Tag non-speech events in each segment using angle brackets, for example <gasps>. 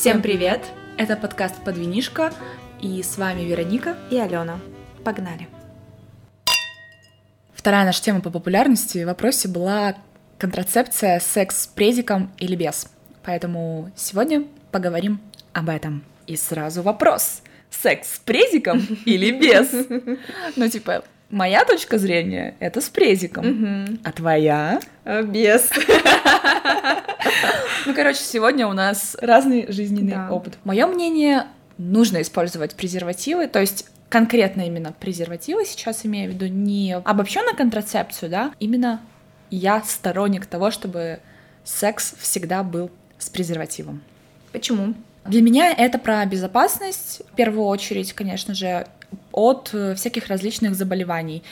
Всем привет! Это подкаст «Подвинишка» и с вами Вероника и Алена. Погнали! Вторая наша тема по популярности в вопросе была контрацепция, секс с презиком или без. Поэтому сегодня поговорим об этом. И сразу вопрос. Секс с презиком или без? <laughs> Ну, типа, моя точка зрения — это с презиком, а твоя? А, без. <laughs> Ну, короче, сегодня у нас разный жизненный да. опыт. Мое мнение, нужно использовать презервативы, то есть конкретно именно презервативы сейчас имею в виду, не обобщенно контрацепцию, да, именно я сторонник того, чтобы секс всегда был с презервативом. Почему? Для меня это про безопасность, в первую очередь, конечно же, от э, всяких различных заболеваний.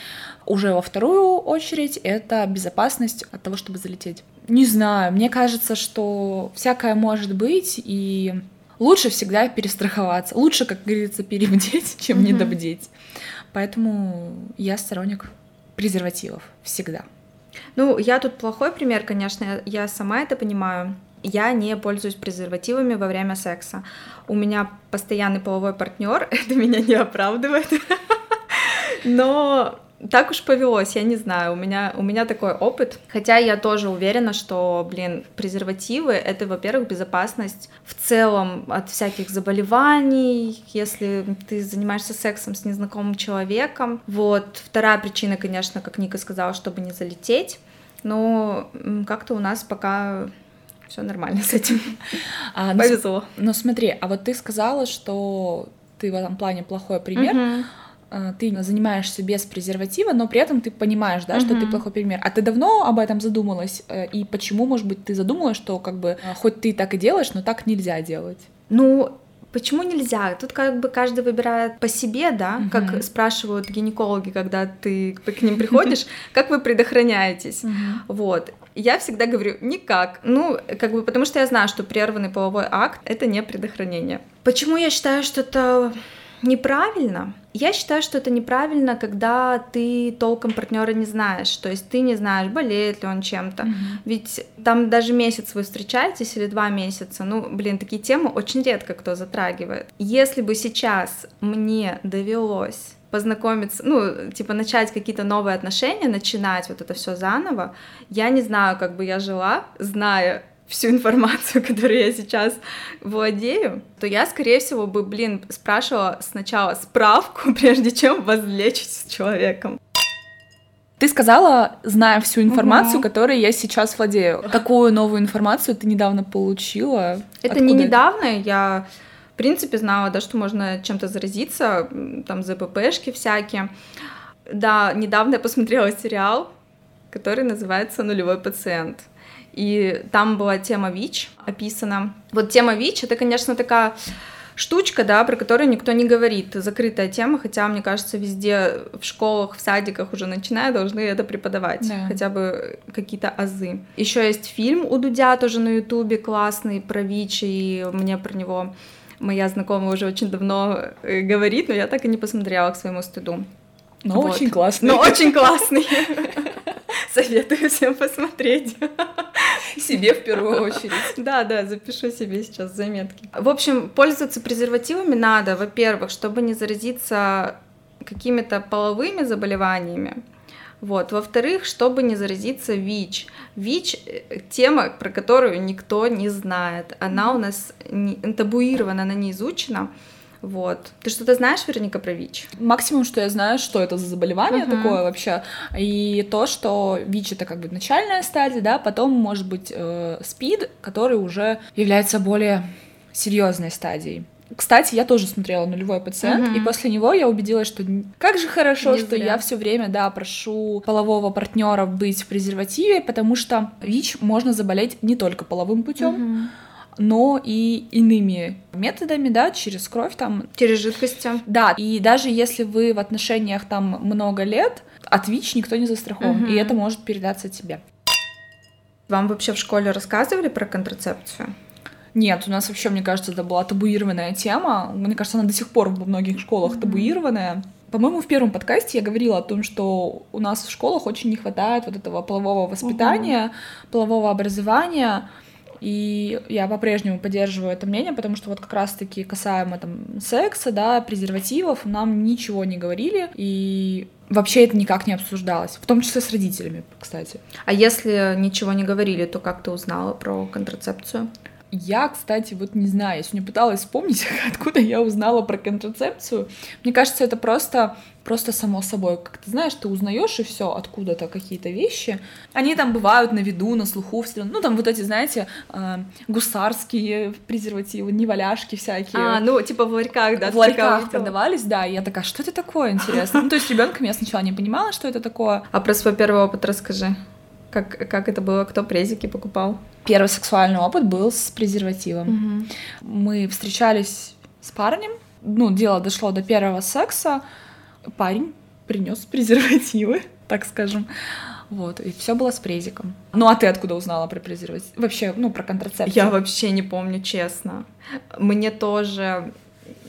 Уже во вторую очередь это безопасность от того, чтобы залететь. Не знаю, мне кажется, что всякое может быть, и лучше всегда перестраховаться. Лучше, как говорится, перебдеть, <laughs> чем mm-hmm. недобдеть. Поэтому я сторонник презервативов всегда. Ну, я тут плохой пример, конечно, я сама это понимаю. Я не пользуюсь презервативами во время секса. У меня постоянный половой партнер, <laughs> это меня не оправдывает. <laughs> Но так уж повелось, я не знаю, у меня, у меня такой опыт. Хотя я тоже уверена, что, блин, презервативы — это, во-первых, безопасность в целом от всяких заболеваний, если ты занимаешься сексом с незнакомым человеком. Вот. Вторая причина, конечно, как Ника сказала, чтобы не залететь. Но как-то у нас пока все нормально с этим. <laughs> А, ну, Повезло. Ну смотри, а вот ты сказала, что ты в этом плане плохой пример. Угу ты занимаешься без презерватива, но при этом ты понимаешь, да, uh-huh. что ты плохой пример. А ты давно об этом задумалась? Э, и почему, может быть, ты задумалась, что как бы э, хоть ты так и делаешь, но так нельзя делать? Ну, Почему нельзя? Тут как бы каждый выбирает по себе, да, uh-huh. как спрашивают гинекологи, когда ты к ним приходишь, <laughs> как вы предохраняетесь. Uh-huh. Вот. Я всегда говорю, никак. Ну, как бы потому что я знаю, что прерванный половой акт — это не предохранение. Почему я считаю, что это неправильно? Я считаю, что это неправильно, когда ты толком партнера не знаешь. То есть ты не знаешь, болеет ли он чем-то. Mm-hmm. Ведь там даже месяц вы встречаетесь или два месяца. Ну, блин, такие темы очень редко кто затрагивает. Если бы сейчас мне довелось познакомиться, ну, типа начать какие-то новые отношения, начинать вот это все заново, я не знаю, как бы я жила, зная всю информацию, <laughs> которую я сейчас владею, то я, скорее всего, бы, блин, спрашивала сначала справку, <laughs> прежде чем возлечить с человеком. Ты сказала, зная всю информацию, угу. которой я сейчас владею. Какую новую информацию ты недавно получила? Это Откуда? не недавно, я в принципе знала, да, что можно чем-то заразиться, там ЗППшки всякие. Да, недавно я посмотрела сериал, который называется «Нулевой пациент» и там была тема ВИЧ описана. Вот тема ВИЧ — это, конечно, такая штучка, да, про которую никто не говорит, закрытая тема, хотя, мне кажется, везде в школах, в садиках уже начиная должны это преподавать, да. хотя бы какие-то азы. Еще есть фильм у Дудя тоже на Ютубе классный про ВИЧ, и мне про него моя знакомая уже очень давно э, говорит, но я так и не посмотрела к своему стыду. Но вот. очень классный. Но очень классный. <laughs> Советую всем посмотреть. Себе в первую очередь. Да, да, запишу себе сейчас заметки. В общем, пользоваться презервативами надо, во-первых, чтобы не заразиться какими-то половыми заболеваниями. Вот. Во-вторых, чтобы не заразиться ВИЧ. ВИЧ э, — тема, про которую никто не знает. Она у нас не, табуирована, она не изучена. Вот. Ты что-то знаешь, Вероника, про ВИЧ? Максимум, что я знаю, что это за заболевание uh-huh. такое вообще, и то, что ВИЧ это как бы начальная стадия, да, потом может быть э, СПИД, который уже является более серьезной стадией. Кстати, я тоже смотрела нулевой пациент, uh-huh. и после него я убедилась, что как же хорошо, Не что зря. я все время, да, прошу полового партнера быть в презервативе, потому что ВИЧ можно заболеть не только половым путем. Uh-huh но и иными методами, да, через кровь там. Через жидкости. Да, и даже если вы в отношениях там много лет, от ВИЧ никто не застрахован, угу. и это может передаться тебе. Вам вообще в школе рассказывали про контрацепцию? Нет, у нас вообще, мне кажется, это была табуированная тема. Мне кажется, она до сих пор во многих школах табуированная. По-моему, в первом подкасте я говорила о том, что у нас в школах очень не хватает вот этого полового воспитания, mm-hmm. полового образования. И я по-прежнему поддерживаю это мнение, потому что вот как раз-таки касаемо там секса, да, презервативов, нам ничего не говорили, и вообще это никак не обсуждалось, в том числе с родителями, кстати. А если ничего не говорили, то как ты узнала про контрацепцию? Я, кстати, вот не знаю, я сегодня пыталась вспомнить, <laughs> откуда я узнала про контрацепцию. Мне кажется, это просто, просто само собой. Как ты знаешь, ты узнаешь и все откуда-то какие-то вещи. Они там бывают на виду, на слуху, все Ну, там вот эти, знаете, э, гусарские презервативы, неваляшки всякие. А, ну, типа в ларьках, да? В ларьках продавались, да. И я такая, что это такое, интересно? Ну, то есть ребенком я сначала не понимала, что это такое. А про свой первый опыт расскажи. Как, как это было? Кто презики покупал? Первый сексуальный опыт был с презервативом. Угу. Мы встречались с парнем. Ну, дело дошло до первого секса. Парень принес презервативы, <laughs> так скажем. Вот, и все было с презиком. Ну, а ты откуда узнала про презерватив? Вообще, ну, про контрацепцию. Я вообще не помню, честно. Мне тоже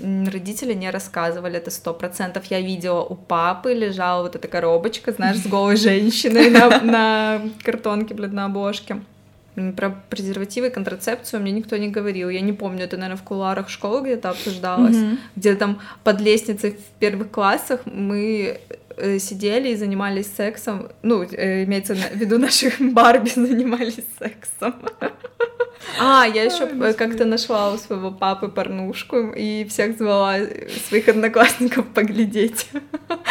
родители не рассказывали это сто процентов. Я видела у папы лежала вот эта коробочка, знаешь, с голой <laughs> женщиной на, на картонке, блин, на обложке. Про презервативы и контрацепцию мне никто не говорил. Я не помню, это, наверное, в кулуарах школы где-то обсуждалось, mm-hmm. где там под лестницей в первых классах мы э, сидели и занимались сексом. Ну, э, имеется в виду <laughs> наших Барби занимались сексом. А, я еще как-то нашла у своего папы порнушку и всех звала своих одноклассников поглядеть.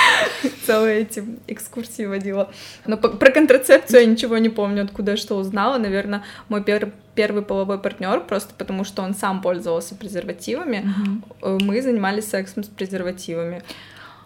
<laughs> Целые эти экскурсии водила. Но про контрацепцию я ничего не помню, откуда я что узнала. Наверное, мой первый первый половой партнер, просто потому что он сам пользовался презервативами, mm-hmm. мы занимались сексом с презервативами.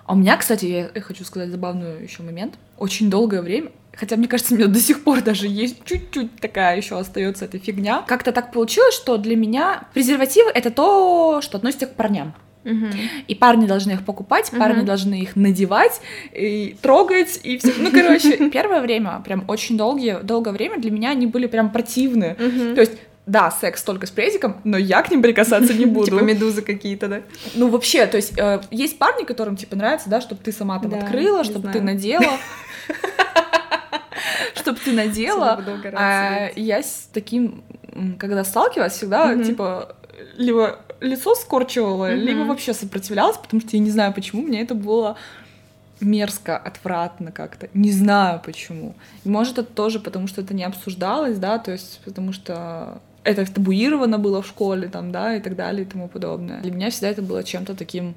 А у меня, кстати, я хочу сказать забавный еще момент. Очень долгое время Хотя, мне кажется, у меня до сих пор даже есть чуть-чуть такая еще остается эта фигня. Как-то так получилось, что для меня презервативы это то, что относится к парням. Угу. И парни должны их покупать, угу. парни должны их надевать и трогать и все. Ну, короче, <laughs> первое время, прям очень долгие, долгое время для меня они были прям противны. Угу. То есть да, секс только с презиком, но я к ним прикасаться не <laughs> буду. Типа медузы какие-то, да? Ну, вообще, то есть, э, есть парни, которым, типа, нравится, да, чтобы ты сама там открыла, чтобы ты надела. <laughs> <laughs> чтобы ты надела. А я с таким, когда сталкивалась, всегда, типа, либо лицо скорчивала, либо вообще сопротивлялась, потому что я не знаю, почему мне это было мерзко, отвратно как-то. Не знаю почему. может, это тоже потому, что это не обсуждалось, да, то есть потому что это табуировано было в школе, там, да, и так далее, и тому подобное. Для меня всегда это было чем-то таким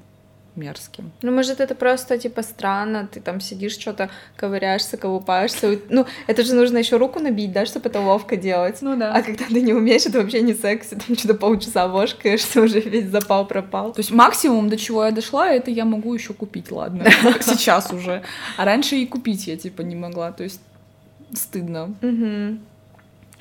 мерзким. Ну, может, это просто, типа, странно, ты там сидишь, что-то ковыряешься, колупаешься. Ну, это же нужно еще руку набить, да, чтобы это ловко делать. Ну да. А когда ты не умеешь, это вообще не секси, там что-то полчаса вошкаешься, уже весь запал пропал. То есть максимум, до чего я дошла, это я могу еще купить, ладно, <laughs> сейчас уже. А раньше и купить я, типа, не могла, то есть стыдно.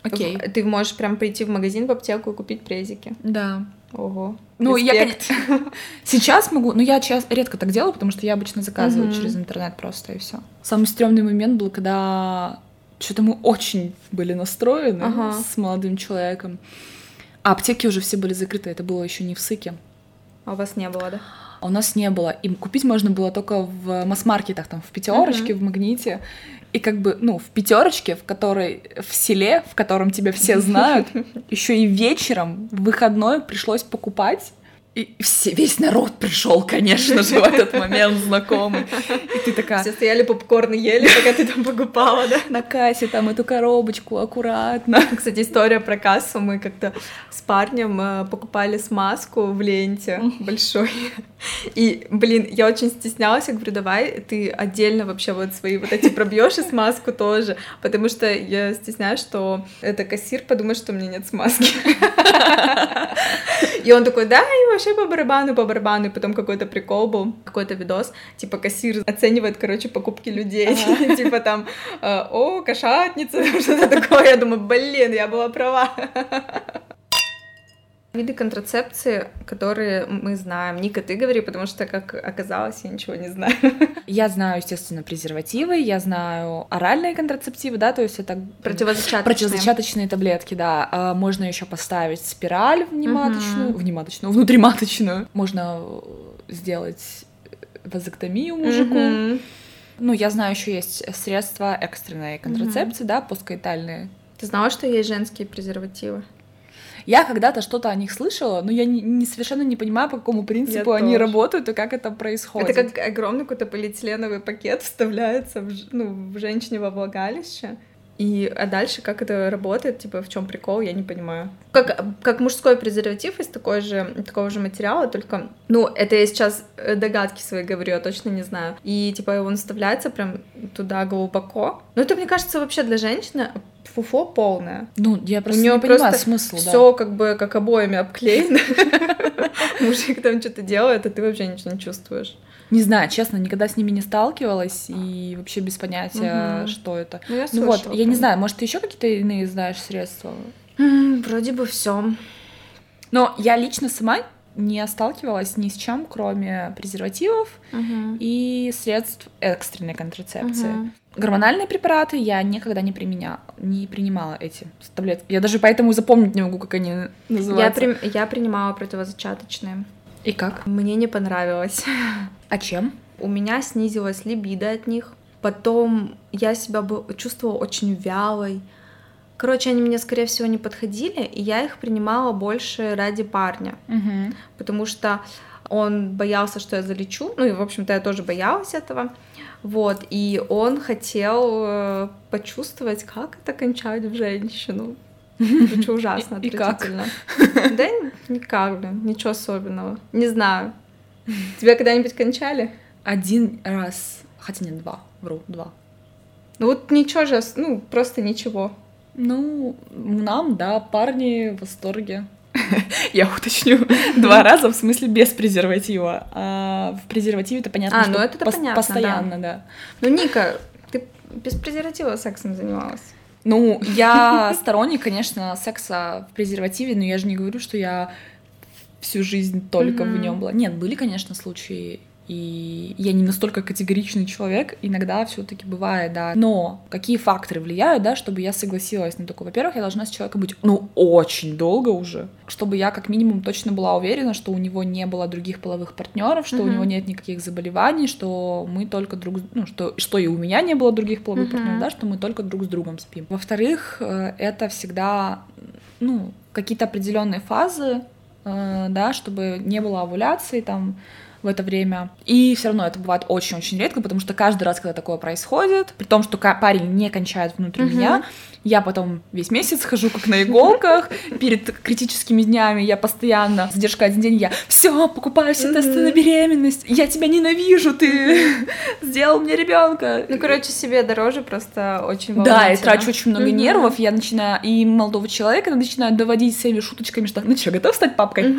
Окей. Ты можешь прям прийти в магазин, в аптеку и купить презики. Да. Ого. Ну, Респект. я <laughs> сейчас могу, но я сейчас редко так делаю, потому что я обычно заказываю угу. через интернет просто и все. Самый стрёмный момент был, когда что-то мы очень были настроены ага. с молодым человеком. А аптеки уже все были закрыты, это было еще не в Сыке. А у вас не было, да? А у нас не было. И купить можно было только в масс-маркетах, там, в пятерочке, uh-huh. в магните. И как бы, ну, в пятерочке, в которой, в селе, в котором тебя все знают, <laughs> еще и вечером, в выходной пришлось покупать и все, весь народ пришел, конечно же, в этот момент знакомый. И ты такая... Все стояли попкорн ели, пока ты там покупала, да? На кассе там эту коробочку аккуратно. Кстати, история про кассу. Мы как-то с парнем э, покупали смазку в ленте большой. И, блин, я очень стеснялась, я говорю, давай ты отдельно вообще вот свои вот эти пробьешь и смазку тоже, потому что я стесняюсь, что это кассир подумает, что у меня нет смазки. <laughs> И он такой, да, и вообще по барабану, по барабану. И потом какой-то прикол был, какой-то видос, типа кассир оценивает, короче, покупки людей. <laughs> Типа там, э, о, кошатница, <laughs> что-то такое. Я думаю, блин, я была права. <laughs> Виды контрацепции, которые мы знаем. Ника, ты говори, потому что, как оказалось, я ничего не знаю. <laughs> Я знаю, естественно, презервативы, я знаю оральные контрацептивы, да, то есть это противозачаточные, противозачаточные таблетки, да. А можно еще поставить спираль внематочную, угу. внематочную, внутриматочную. Можно сделать вазоктомию мужику. Угу. Ну, я знаю, еще есть средства экстренной контрацепции, угу. да, посткоитальные. Ты знала, что есть женские презервативы? Я когда-то что-то о них слышала, но я не, не совершенно не понимаю, по какому принципу я они тоже. работают и как это происходит. Это как огромный какой-то полиэтиленовый пакет <laughs> вставляется в, ну, в женщине во влагалище. И а дальше как это работает, типа в чем прикол, я не понимаю. Как, как мужской презерватив из такой же, такого же материала, только, ну, это я сейчас э, догадки свои говорю, я точно не знаю. И типа он вставляется прям туда глубоко. Но это, мне кажется, вообще для женщины фуфо полное. Ну, я просто У нее не понимаю смысл, да. Все как бы как обоями обклеено. <laughs> Мужик там что-то делает, а ты вообще ничего не чувствуешь. Не знаю, честно, никогда с ними не сталкивалась и вообще без понятия, угу. что это. Ну, я ну вот, я не знаю, может, ты еще какие-то иные знаешь средства? вроде бы все. Но я лично сама не сталкивалась ни с чем, кроме презервативов угу. и средств экстренной контрацепции. Угу. Гормональные препараты я никогда не применяла, не принимала эти таблетки. Я даже поэтому запомнить не могу, как они называются. Я, при... я принимала противозачаточные. И как? Мне не понравилось. <laughs> А чем? У меня снизилась либидо от них. Потом я себя чувствовала очень вялой. Короче, они мне, скорее всего, не подходили, и я их принимала больше ради парня. Угу. Потому что он боялся, что я залечу. Ну и, в общем-то, я тоже боялась этого. Вот, и он хотел э, почувствовать, как это кончать в женщину. Звучит ужасно, <laughs> отвратительно. Да никак, блин, ничего особенного. Не знаю. <laughs> Тебя когда-нибудь кончали? Один раз, хотя нет, два, вру, два. Ну вот ничего же, ну просто ничего. Ну, нам, да, парни в восторге. <laughs> Я уточню. <laughs> Два раза, в смысле, без презерватива. А в презервативе это понятно, а, ну это понятно, постоянно, да. Ну, Ника, ты без презерватива сексом занималась? Ну, я <laughs> сторонник, конечно, секса в презервативе, но я же не говорю, что я всю жизнь только mm-hmm. в нем была. Нет, были, конечно, случаи и я не настолько категоричный человек, иногда все-таки бывает, да. Но какие факторы влияют, да, чтобы я согласилась на такое? Во-первых, я должна с человеком быть, ну, очень долго уже, чтобы я как минимум точно была уверена, что у него не было других половых партнеров, что uh-huh. у него нет никаких заболеваний, что мы только друг, ну, что, что и у меня не было других половых uh-huh. партнеров, да, что мы только друг с другом спим. Во-вторых, э, это всегда, ну, какие-то определенные фазы, э, да, чтобы не было овуляции, там, в это время. И все равно это бывает очень-очень редко, потому что каждый раз, когда такое происходит, при том, что парень не кончает внутри угу. меня, я потом весь месяц хожу как на иголках. Перед критическими днями я постоянно, задержка один день, я все, покупаю все тесты на беременность. Я тебя ненавижу, ты сделал мне ребенка. Ну, короче, себе дороже просто очень Да, я трачу очень много нервов. Я начинаю, и молодого человека начинаю доводить своими шуточками, что ну что, готов стать папкой?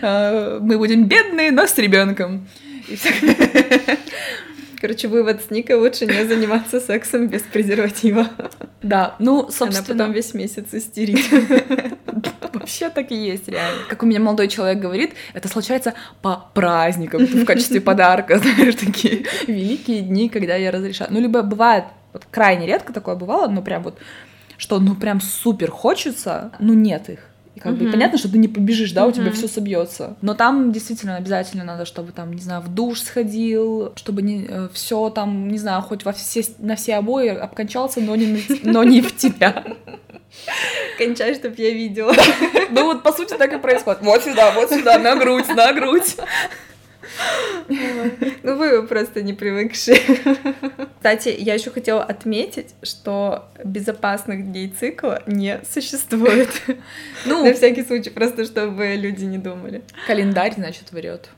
А, <laughs> мы будем бедные, но с ребенком. Короче, вывод с Никой лучше не заниматься сексом без презерватива. Да, ну, собственно... Она потом весь месяц истерит. Вообще так и есть, реально. Как у меня молодой человек говорит, это случается по праздникам, в качестве подарка, знаешь, такие великие дни, когда я разрешаю. Ну, либо бывает, вот крайне редко такое бывало, но прям вот, что ну прям супер хочется, ну нет их. И как бы понятно, что ты не побежишь, да, у тебя все собьется. Но там действительно обязательно надо, чтобы там, не знаю, в душ сходил, чтобы не э, все там, не знаю, хоть во все на все обои обкончался, но не, но не в тебя. Кончай, чтоб я видела. Ну вот, по сути, так и происходит. Вот сюда, вот сюда, на грудь, на грудь. <laughs> Ну, вы просто не привыкшие. Кстати, я еще хотела отметить, что безопасных дней цикла не существует. Ну, на всякий случай, просто чтобы люди не думали. Календарь, значит, врет.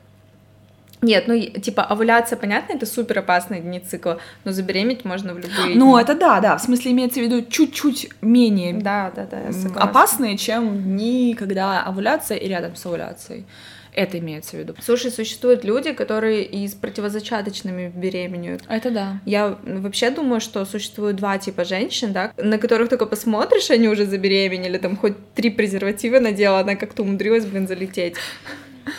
Нет, ну, типа, овуляция, понятно, это супер опасные дни цикла, но забеременеть можно в любые Ну, дни. это да, да, в смысле имеется в виду чуть-чуть менее да, да, да, опасные, чем дни, когда овуляция и рядом с овуляцией. Это имеется в виду. Слушай, существуют люди, которые и с противозачаточными беременеют. Это да. Я вообще думаю, что существует два типа женщин, да, на которых только посмотришь, они уже забеременели, там хоть три презерватива надела, она как-то умудрилась, блин, залететь.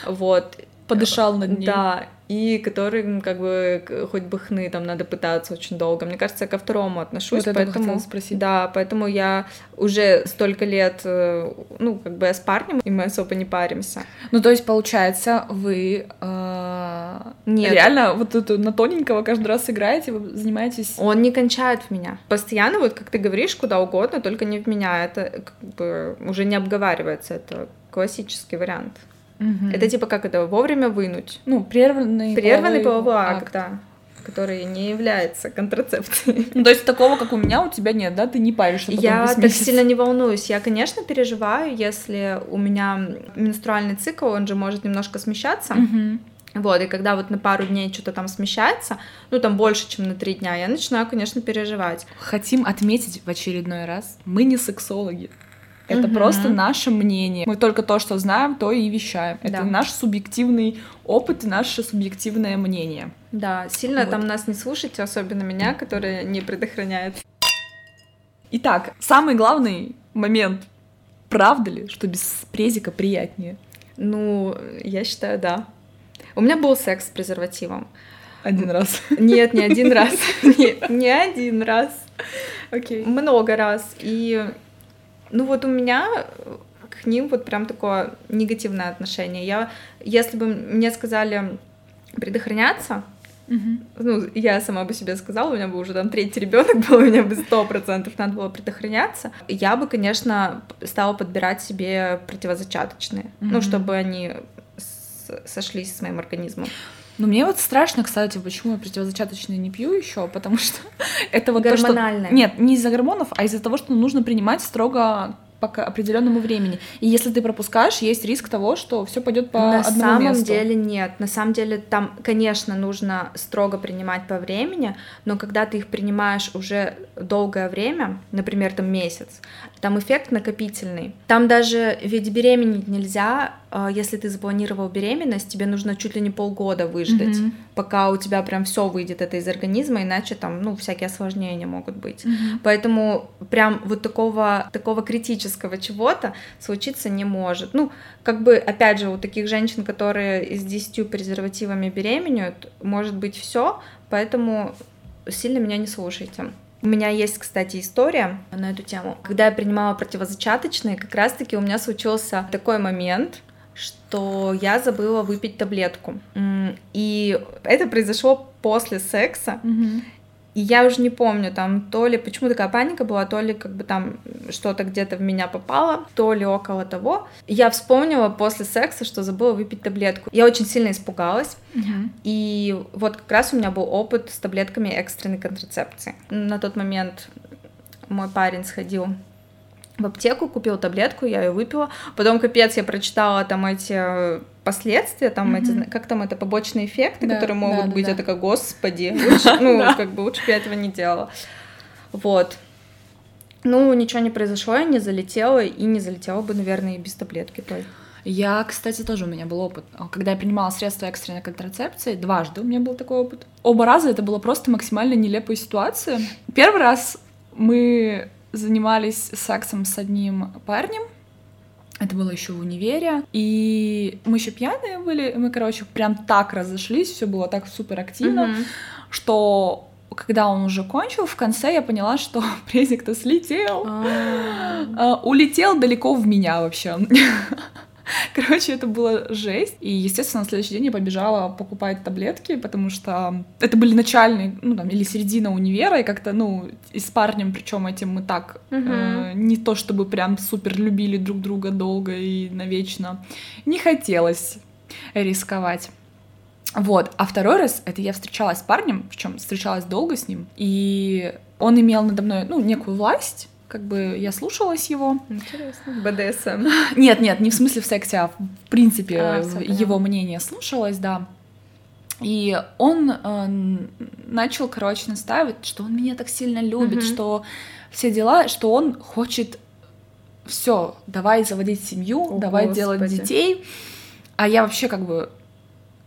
Вот. Подышал над ней. Да. И которым как бы хоть бы хны там надо пытаться очень долго. Мне кажется, я ко второму отношусь, вот поэтому спросить. да, поэтому я уже столько лет, э, ну как бы я с парнем и мы особо не паримся. Ну то есть получается вы э, Нет. реально вот это на тоненького каждый раз играете, вы занимаетесь. Он не кончает в меня. Постоянно вот как ты говоришь куда угодно, только не в меня. Это как бы уже не обговаривается. Это классический вариант. Угу. Это типа как это вовремя вынуть. Ну, прерванный, прерванный половой, половой акт, акт, да который не является контрацепцией. Ну, то есть такого, как у меня, у тебя нет, да? Ты не паришься Я так сильно не волнуюсь. Я, конечно, переживаю, если у меня менструальный цикл, он же может немножко смещаться. Угу. Вот, и когда вот на пару дней что-то там смещается, ну там больше, чем на три дня, я начинаю, конечно, переживать. Хотим отметить в очередной раз, мы не сексологи. Это угу. просто наше мнение. Мы только то, что знаем, то и вещаем. Это да. наш субъективный опыт и наше субъективное мнение. Да, сильно вот. там нас не слушайте, особенно меня, которая не предохраняет. Итак, самый главный момент. Правда ли, что без презика приятнее? Ну, я считаю, да. У меня был секс с презервативом. Один раз. Нет, не один раз. <laughs> Не, один раз. Окей. Много раз. И ну вот у меня к ним вот прям такое негативное отношение. Я, если бы мне сказали предохраняться, Uh-huh. Ну, я сама бы себе сказала, у меня бы уже там третий ребенок был, <laughs> у меня бы сто процентов надо было предохраняться. Я бы, конечно, стала подбирать себе противозачаточные, uh-huh. ну, чтобы они сошлись с моим организмом. Ну, мне вот страшно, кстати, почему я противозачаточные не пью еще, потому что <laughs> это вот то, что... Нет, не из-за гормонов, а из-за того, что нужно принимать строго по определенному времени. И если ты пропускаешь, есть риск того, что все пойдет по На одному самом месту. деле нет. На самом деле там, конечно, нужно строго принимать по времени, но когда ты их принимаешь уже долгое время, например, там месяц, там эффект накопительный. Там даже ведь беременеть нельзя, а, если ты запланировал беременность, тебе нужно чуть ли не полгода выждать, mm-hmm. пока у тебя прям все выйдет это из организма, иначе там, ну, всякие осложнения могут быть. Mm-hmm. Поэтому прям вот такого, такого критического чего-то случиться не может. Ну, как бы, опять же, у таких женщин, которые с 10 презервативами беременеют, может быть все, поэтому сильно меня не слушайте. У меня есть, кстати, история на эту тему. Когда я принимала противозачаточные, как раз-таки у меня случился такой момент, что я забыла выпить таблетку. И это произошло после секса. Mm-hmm. И я уже не помню, там, то ли, почему такая паника была, то ли как бы там что-то где-то в меня попало, то ли около того. Я вспомнила после секса, что забыла выпить таблетку. Я очень сильно испугалась. Uh-huh. И вот как раз у меня был опыт с таблетками экстренной контрацепции. На тот момент мой парень сходил в аптеку, купил таблетку, я ее выпила. Потом, капец, я прочитала там эти э, последствия, там mm-hmm. эти, как там это, побочные эффекты, да, которые могут да, быть. Да. Я такая, господи, <laughs> лучше, ну, как бы лучше бы я этого не делала. Вот. Ну, ничего не произошло, я не залетела, и не залетела бы, наверное, и без таблетки той. Я, кстати, тоже у меня был опыт. Когда я принимала средства экстренной контрацепции, дважды у меня был такой опыт. Оба раза это была просто максимально нелепая ситуация. Первый раз мы занимались сексом с одним парнем. Это было еще в универе. И мы еще пьяные были. Мы, короче, прям так разошлись, все было так супер активно, mm-hmm. что когда он уже кончил, в конце я поняла, что <laughs> презик-то слетел. А, улетел далеко в меня вообще. <laughs> Короче, это было жесть. И, естественно, на следующий день я побежала покупать таблетки, потому что это были начальные, ну, там, или середина универа, и как-то, ну, и с парнем, причем этим мы так, угу. э, не то чтобы прям супер любили друг друга долго и навечно, не хотелось рисковать. Вот. А второй раз это я встречалась с парнем, причем встречалась долго с ним, и он имел надо мной, ну, некую власть, как бы я слушалась его. Интересно. БДСМ. Нет, нет, не в смысле в сексе, а в принципе а, его мнение слушалась, да. И он э, начал, короче, настаивать, что он меня так сильно любит, угу. что все дела, что он хочет все, давай заводить семью, О, давай Господи. делать детей. А я вообще как бы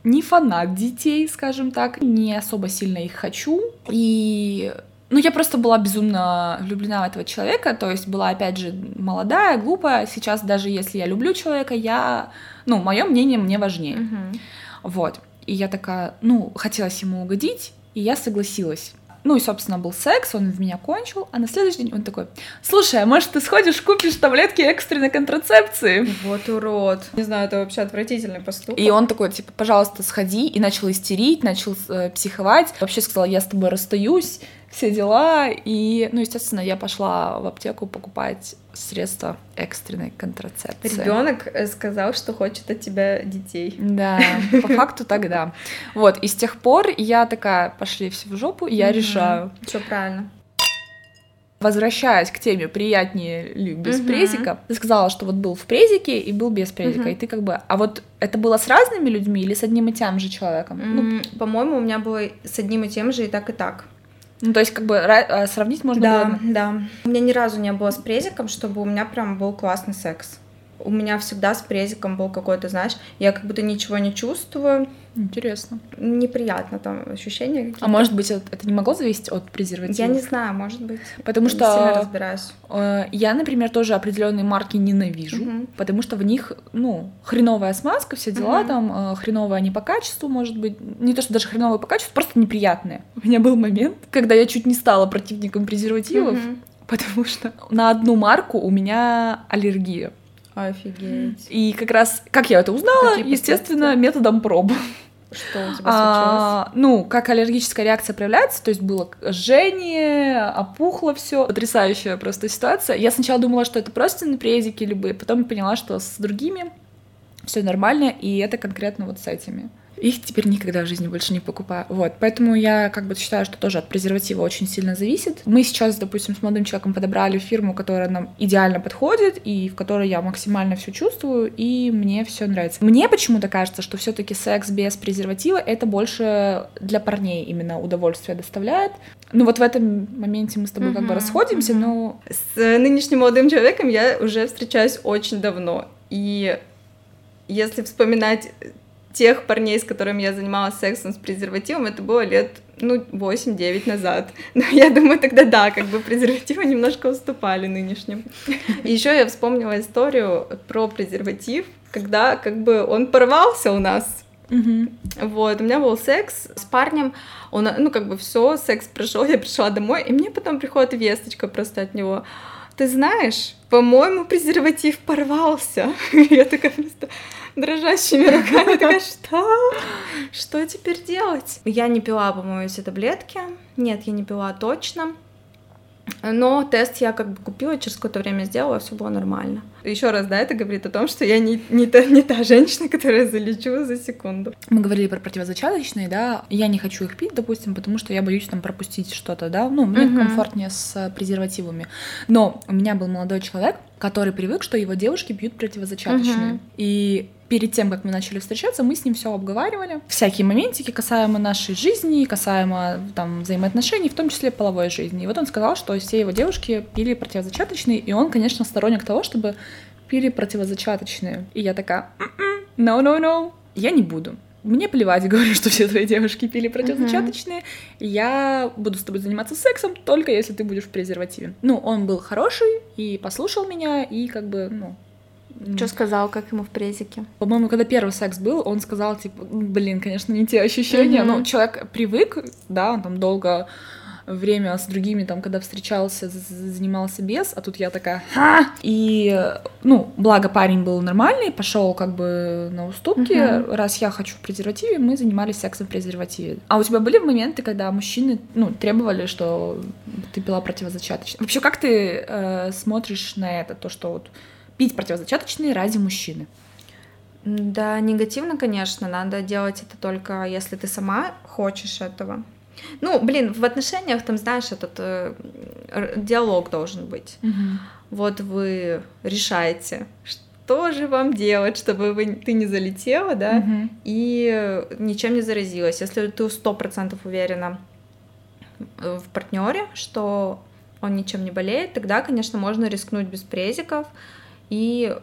не фанат детей, скажем так, не особо сильно их хочу. И ну, я просто была безумно влюблена в этого человека, то есть была, опять же, молодая, глупая. Сейчас даже если я люблю человека, я, ну, мое мнение мне важнее. Uh-huh. Вот. И я такая, ну, хотелось ему угодить, и я согласилась. Ну и, собственно, был секс, он в меня кончил, а на следующий день он такой, слушай, а может ты сходишь, купишь таблетки экстренной контрацепции? Вот урод. Не знаю, это вообще отвратительный поступок. И он такой, типа, пожалуйста, сходи, и начал истерить, начал э, психовать. Вообще сказал, я с тобой расстаюсь, все дела. И, ну, естественно, я пошла в аптеку покупать средства экстренной контрацепции. Ребенок э, сказал, что хочет от тебя детей. Да, <laughs> по факту тогда. Вот, и с тех пор я такая, пошли все в жопу, я решаю. Все правильно. Возвращаясь к теме приятнее ли без угу. презика, ты сказала, что вот был в презике и был без презика, угу. и ты как бы, а вот это было с разными людьми или с одним и тем же человеком? Mm, ну, по-моему, у меня было с одним и тем же и так и так. Ну, то есть, как бы а, сравнить можно да, было? Да, У меня ни разу не было с презиком, чтобы у меня прям был классный секс. У меня всегда с презиком был какой-то, знаешь, я как будто ничего не чувствую, Интересно. Неприятно там ощущения какие-то. А может быть, это не могло зависеть от презерватива? Я не знаю, может быть. Потому что сильно разбираюсь. Э, я, например, тоже определенные марки ненавижу, угу. потому что в них, ну, хреновая смазка, все дела угу. там, э, хреновая не по качеству, может быть, не то, что даже хреновая по качеству, просто неприятные. У меня был момент, когда я чуть не стала противником презервативов, угу. потому что на одну марку у меня аллергия. Офигеть. И как раз, как я это узнала, Какие естественно, методом проб. Что у тебя случилось? А, ну, как аллергическая реакция проявляется, то есть было жжение, опухло все, потрясающая просто ситуация. Я сначала думала, что это просто на презики любые, потом поняла, что с другими все нормально, и это конкретно вот с этими их теперь никогда в жизни больше не покупаю. Вот, поэтому я как бы считаю, что тоже от презерватива очень сильно зависит. Мы сейчас, допустим, с молодым человеком подобрали фирму, которая нам идеально подходит и в которой я максимально все чувствую, и мне все нравится. Мне почему-то кажется, что все-таки секс без презерватива это больше для парней именно удовольствие доставляет. Ну вот в этом моменте мы с тобой uh-huh, как бы расходимся, uh-huh. но... С нынешним молодым человеком я уже встречаюсь очень давно. И если вспоминать тех парней, с которыми я занималась сексом с презервативом, это было лет, ну, 8-9 назад. <laughs> Но я думаю, тогда да, как бы презервативы <laughs> немножко уступали нынешним. И еще я вспомнила историю про презерватив, когда как бы он порвался у нас. Угу. Вот, у меня был секс с парнем, он, ну, как бы все, секс прошел, я пришла домой, и мне потом приходит весточка просто от него. Ты знаешь, по-моему, презерватив порвался. <laughs> Я такая просто, дрожащими руками. Такая, что? Что теперь делать? Я не пила, по-моему, все таблетки. Нет, я не пила точно. Но тест я как бы купила, через какое-то время сделала, все было нормально. Еще раз, да, это говорит о том, что я не, не, та, не та женщина, <laughs> которая залечу за секунду. Мы говорили про противозачаточные, да. Я не хочу их пить, допустим, потому что я боюсь там пропустить что-то, да. Ну, мне угу. комфортнее с презервативами. Но у меня был молодой человек, который привык, что его девушки пьют противозачаточные. Угу. И перед тем, как мы начали встречаться, мы с ним все обговаривали. Всякие моментики касаемо нашей жизни, касаемо там взаимоотношений, в том числе половой жизни. И вот он сказал, что все его девушки пили противозачаточные, и он, конечно, сторонник того, чтобы пили противозачаточные. И я такая, no, no, no, я не буду. Мне плевать, <laughs> говорю, что все твои девушки пили противозачаточные. Uh-huh. Я буду с тобой заниматься сексом только если ты будешь в презервативе. Ну, он был хороший и послушал меня, и как бы, ну, что сказал, как ему в презике? По-моему, когда первый секс был, он сказал, типа, блин, конечно, не те ощущения. Mm-hmm. Ну, человек привык, да, он там долго время с другими, там, когда встречался, занимался без, а тут я такая, Ха! и, ну, благо парень был нормальный, пошел как бы на уступки, uh-huh. раз я хочу в презервативе, мы занимались сексом в презервативе. А у тебя были моменты, когда мужчины, ну, требовали, что ты пила противозачаточно? Вообще, как ты э, смотришь на это, то, что вот пить противозачаточные ради мужчины? Да, негативно, конечно, надо делать это только если ты сама хочешь этого. Ну, блин, в отношениях там, знаешь, этот э, диалог должен быть. Угу. Вот вы решаете, что же вам делать, чтобы вы, ты не залетела, да, угу. и ничем не заразилась. Если ты сто процентов уверена в партнере, что он ничем не болеет, тогда, конечно, можно рискнуть без презиков, и,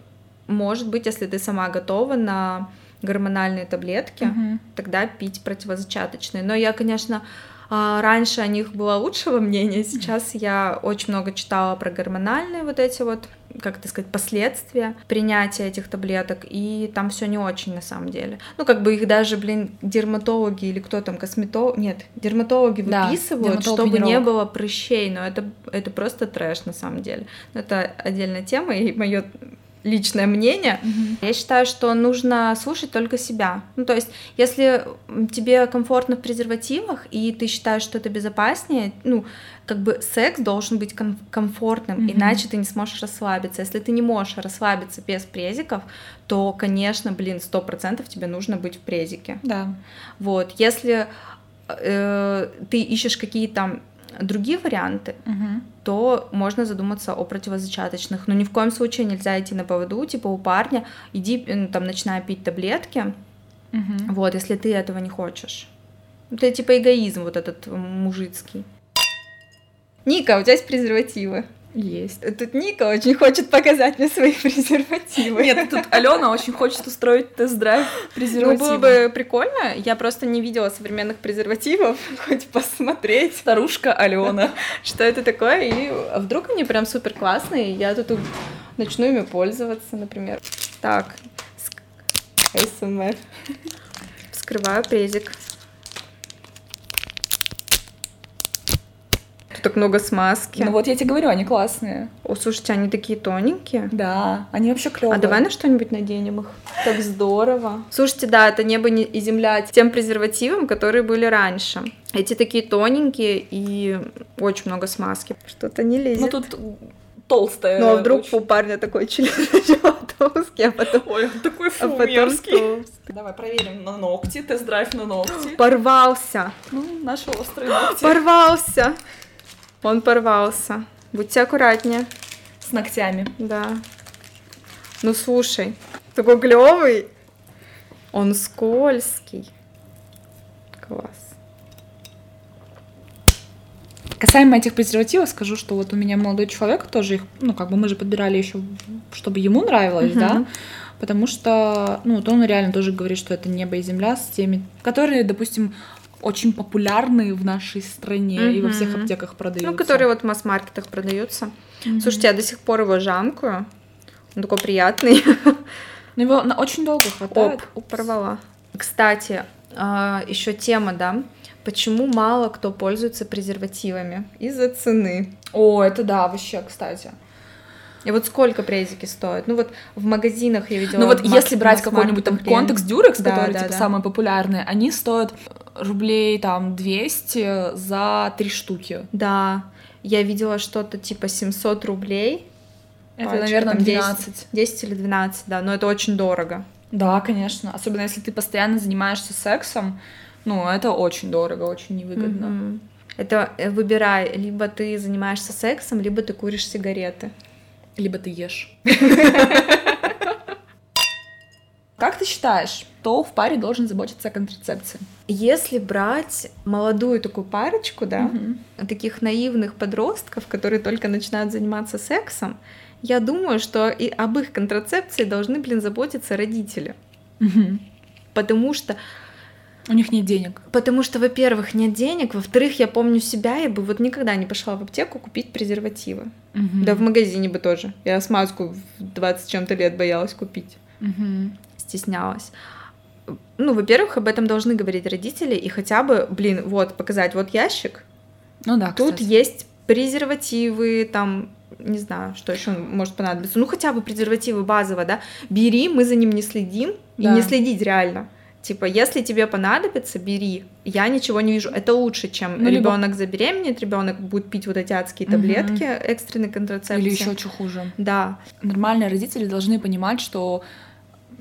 может быть, если ты сама готова на гормональные таблетки, угу. тогда пить противозачаточные. Но я, конечно, а, раньше о них было лучшего мнения, сейчас я очень много читала про гормональные вот эти вот как это сказать, последствия принятия этих таблеток, и там все не очень на самом деле. Ну, как бы их даже, блин, дерматологи или кто там, косметолог, нет, дерматологи выписывают, да, чтобы не было прыщей, но это, это просто трэш на самом деле. Это отдельная тема, и мое личное мнение. Угу. Я считаю, что нужно слушать только себя. Ну, то есть, если тебе комфортно в презервативах, и ты считаешь, что это безопаснее, ну, как бы секс должен быть ком- комфортным, угу. иначе ты не сможешь расслабиться. Если ты не можешь расслабиться без презиков, то, конечно, блин, сто процентов тебе нужно быть в презике. Да. Вот, если э, ты ищешь какие-то другие варианты, угу. то можно задуматься о противозачаточных. Но ни в коем случае нельзя идти на поводу, типа у парня, иди там, начинай пить таблетки, угу. вот, если ты этого не хочешь. Это типа эгоизм вот этот мужицкий. Ника, у тебя есть презервативы? Есть. Тут Ника очень хочет показать мне свои <laughs> презервативы. Нет, тут Алена очень хочет устроить тест-драйв презервативов. Ну, было бы прикольно. Я просто не видела современных презервативов. <laughs> Хоть посмотреть. Старушка Алена. <laughs> Что это такое? И вдруг они прям супер классные, я тут начну ими пользоваться, например. Так. СМР. Вскрываю презик. Так много смазки. Ну вот я тебе говорю, они классные. О, слушайте, они такие тоненькие. Да, они вообще клевые. А давай на что-нибудь наденем их. Так здорово. Слушайте, да, это небо и земля тем презервативам, которые были раньше. Эти такие тоненькие и очень много смазки. Что-то не лезет. Ну тут толстая. Ну а вдруг очень... у парня такой член <laughs> толстый, а потом... Ой, он такой фу, а потом мерзкий. Давай проверим на ногти, тест-драйв на ногти. Порвался. Ну, наши острые ногти. Порвался. Он порвался. Будьте аккуратнее. С ногтями. Да. Ну слушай, такой клевый. Он скользкий. Класс. Касаемо этих презервативов, скажу, что вот у меня молодой человек тоже их, ну, как бы мы же подбирали еще, чтобы ему нравилось, uh-huh. да, потому что, ну, вот он реально тоже говорит, что это небо и земля с теми, которые, допустим, очень популярные в нашей стране mm-hmm. и во всех аптеках продаются. Ну, которые вот в масс-маркетах продаются. Mm-hmm. Слушайте, я до сих пор его жамкаю. Он такой приятный. <laughs> Ну, его на очень долго хватает. Оп, порвала. Кстати, а, еще тема, да, почему мало кто пользуется презервативами? Из-за цены. О, это да, вообще, кстати. И вот сколько презики стоят? Ну вот в магазинах я видела. Ну вот если брать какой-нибудь там контекст Дюрекс, да, который да, типа да. самые популярные, они стоят рублей там 200 за три штуки. Да, я видела что-то типа 700 рублей. Это, Пачка, наверное, 12. 10, 10 или 12, да, но это очень дорого. Да, конечно. Особенно если ты постоянно занимаешься сексом, ну, это очень дорого, очень невыгодно. Mm-hmm. Это э, выбирай, либо ты занимаешься сексом, либо ты куришь сигареты. Либо ты ешь. <laughs> Ты считаешь, кто в паре должен заботиться о контрацепции? Если брать молодую такую парочку, да, угу. таких наивных подростков, которые только начинают заниматься сексом, я думаю, что и об их контрацепции должны, блин, заботиться родители. Угу. Потому что у них нет денег. Потому что, во-первых, нет денег, во-вторых, я помню себя, я бы вот никогда не пошла в аптеку купить презервативы. Угу. Да в магазине бы тоже. Я смазку в 20 чем-то лет боялась купить. Угу. Стеснялась. Ну, во-первых, об этом должны говорить родители и хотя бы, блин, вот, показать, вот ящик. Ну да, Тут кстати. есть презервативы, там, не знаю, что еще может понадобиться. Ну, хотя бы презервативы базово, да. Бери, мы за ним не следим. Да. И не следить реально. Типа, если тебе понадобится, бери. Я ничего не вижу. Это лучше, чем ну, ребенок либо... забеременеет, ребенок будет пить вот эти адские таблетки угу. экстренной контрацепции. Или еще что хуже. Да. Нормальные родители должны понимать, что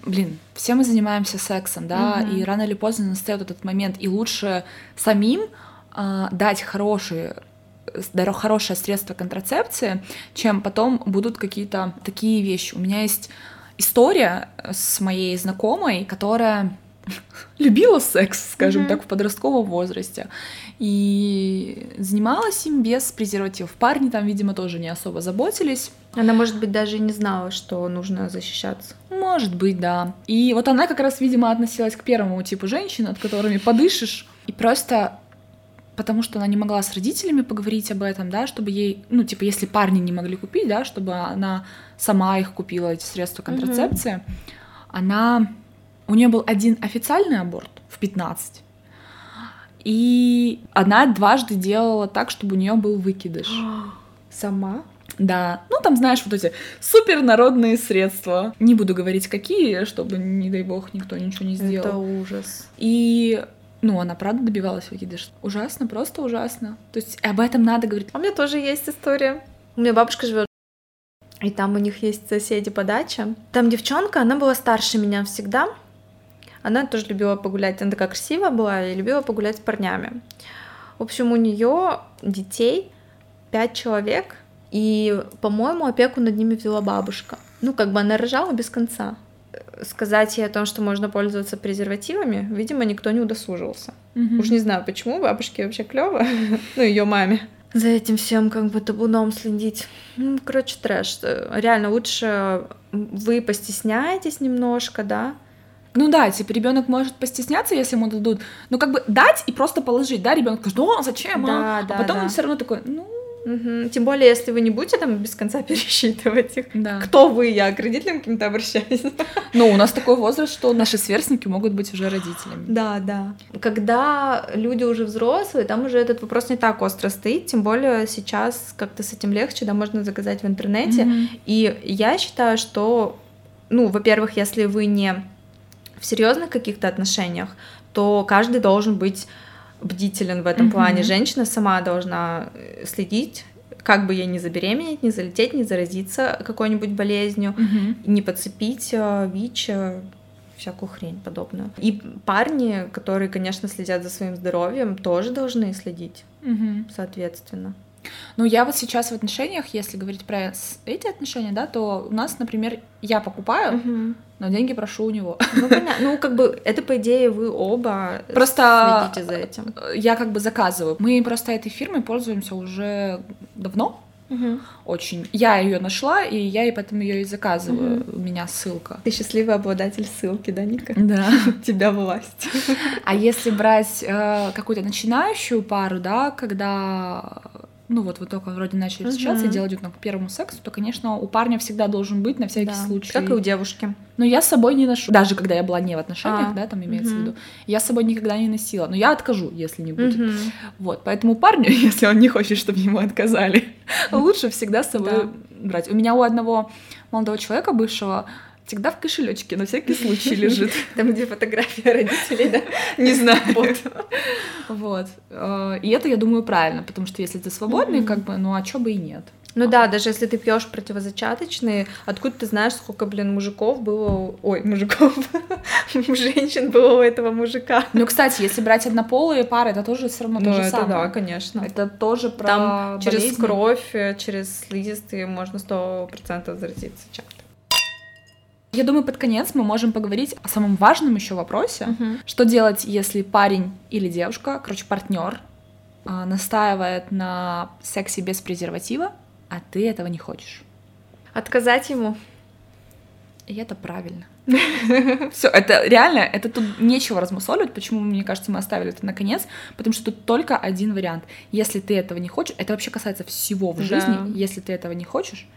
блин, все мы занимаемся сексом, да, угу. и рано или поздно настает этот момент, и лучше самим э, дать хорошие хорошее средство контрацепции, чем потом будут какие-то такие вещи. У меня есть история с моей знакомой, которая любила секс, скажем mm-hmm. так, в подростковом возрасте. И занималась им без презервативов. Парни там, видимо, тоже не особо заботились. Она, может быть, даже не знала, что нужно защищаться. Может быть, да. И вот она как раз, видимо, относилась к первому типу женщин, от которыми подышишь, и просто потому что она не могла с родителями поговорить об этом, да, чтобы ей, ну, типа, если парни не могли купить, да, чтобы она сама их купила, эти средства контрацепции, mm-hmm. она... У нее был один официальный аборт в 15, и она дважды делала так, чтобы у нее был выкидыш. <gasps> Сама? Да, ну там, знаешь, вот эти супернародные средства. Не буду говорить, какие, чтобы, не дай бог, никто ничего не сделал. Это ужас. И ну, она правда добивалась выкидыша. Ужасно, просто ужасно. То есть об этом надо говорить. А у меня тоже есть история. У меня бабушка живет и там у них есть соседи по даче. Там девчонка, она была старше меня всегда. Она тоже любила погулять, она такая красивая была и любила погулять с парнями. В общем, у нее детей пять человек, и, по-моему, опеку над ними взяла бабушка. Ну, как бы она рожала без конца сказать ей о том, что можно пользоваться презервативами, видимо, никто не удосужился. Угу. Уж не знаю, почему бабушке вообще клево, <laughs> ну ее маме. За этим всем как бы табуном следить. Ну, короче, трэш. Реально лучше вы постесняетесь немножко, да, ну да, типа ребенок может постесняться, если ему дадут, но как бы дать и просто положить, да, ребенок скажет, ну зачем, да, а? да, а потом да. он все равно такой, ну Угу. Тем более, если вы не будете там без конца <laughs> пересчитывать их. Да. Кто вы? Я к родителям каким-то обращаюсь. <laughs> Ну, у нас такой возраст, что наши сверстники могут быть уже родителями. Да, да. Когда люди уже взрослые, там уже этот вопрос не так остро стоит, тем более сейчас как-то с этим легче, да, можно заказать в интернете. Мгм. И я считаю, что, ну, во-первых, если вы не в серьезных каких-то отношениях, то каждый должен быть бдителен в этом Мгм. плане. Женщина сама должна э, следить, как бы ей не забеременеть, не залететь, не заразиться какой-нибудь болезнью, Мгм. не подцепить э, ВИЧ, э, всякую хрень подобную. И парни, которые, конечно, следят за своим здоровьем, тоже должны следить, Мгм. соответственно. Ну, я вот сейчас в отношениях, если говорить про эти отношения, да, то у нас, например, я покупаю, Мгм. но деньги прошу у него. Ну, понятно. Ну, как бы, это, по идее, вы оба Просто следите за этим. я как бы заказываю. Мы просто этой фирмой пользуемся уже давно, очень. Я ее нашла, и я и поэтому ее и заказываю. У меня ссылка. Ты счастливый обладатель ссылки, да, Ника? Да. <laughs> У тебя власть. А если брать э, какую-то начинающую пару, да, когда ну вот вы только вроде начали Мгм. встречаться и дело идет к первому сексу, то, конечно, у парня всегда должен быть на всякий Да. случай. Как и у девушки. Но я с собой не ношу. Даже когда я была не в отношениях, А, да, там имеется в мгм. виду, я с собой никогда не носила. Но я откажу, если не будет. Мгм. Вот, поэтому парню, <laughs> если он не хочет, чтобы ему отказали, лучше всегда с собой Да. брать. У меня у одного молодого человека бывшего всегда в кошелечке на всякий случай лежит. <laughs> Там, где фотография родителей, да? Не знаю. Вот. Э, И это, я думаю, правильно, потому что если ты свободный, как бы, ну а чё бы и нет. Ну да, даже если ты пьешь противозачаточные, откуда ты знаешь, сколько, блин, мужиков было... Ой, мужиков. <laughs> Женщин было у этого мужика. Ну, кстати, если брать однополые пары, это тоже все равно Ну, то же это самое. да, конечно. Это тоже про Там через болезни. кровь, э, через слизистые можно сто процентов заразиться чем-то. Я думаю, под конец мы можем поговорить о самом важном еще вопросе. Что делать, если парень или девушка, короче, партнер, настаивает на сексе без презерватива, а ты этого не хочешь? Отказать ему. И это правильно. <laughs> Все, это реально, это тут нечего размусоливать. Почему, мне кажется, мы оставили это наконец? Потому что тут только один вариант. Если ты этого не хочешь, это вообще касается всего в жизни. Если ты этого не хочешь,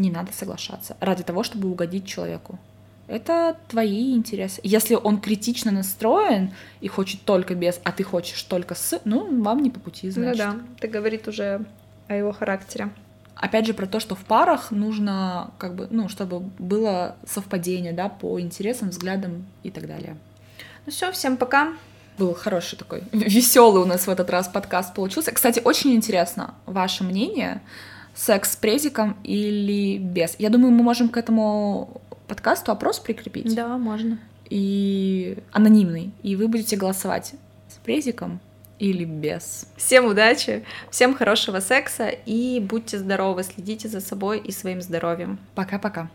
не надо соглашаться ради того, чтобы угодить человеку. Это твои интересы. Если он критично настроен и хочет только без, а ты хочешь только с, ну, вам не по пути, значит. Ну да, это говорит уже о его характере. Опять же, про то, что в парах нужно, как бы, ну, чтобы было совпадение, да, по интересам, взглядам и так далее. Ну все, всем пока. Был хороший такой, веселый у нас в этот раз подкаст получился. Кстати, очень интересно ваше мнение, секс с презиком или без. Я думаю, мы можем к этому подкасту опрос прикрепить. Да, можно. И анонимный. И вы будете голосовать с презиком или без. Всем удачи, всем хорошего секса и будьте здоровы, следите за собой и своим здоровьем. Пока-пока.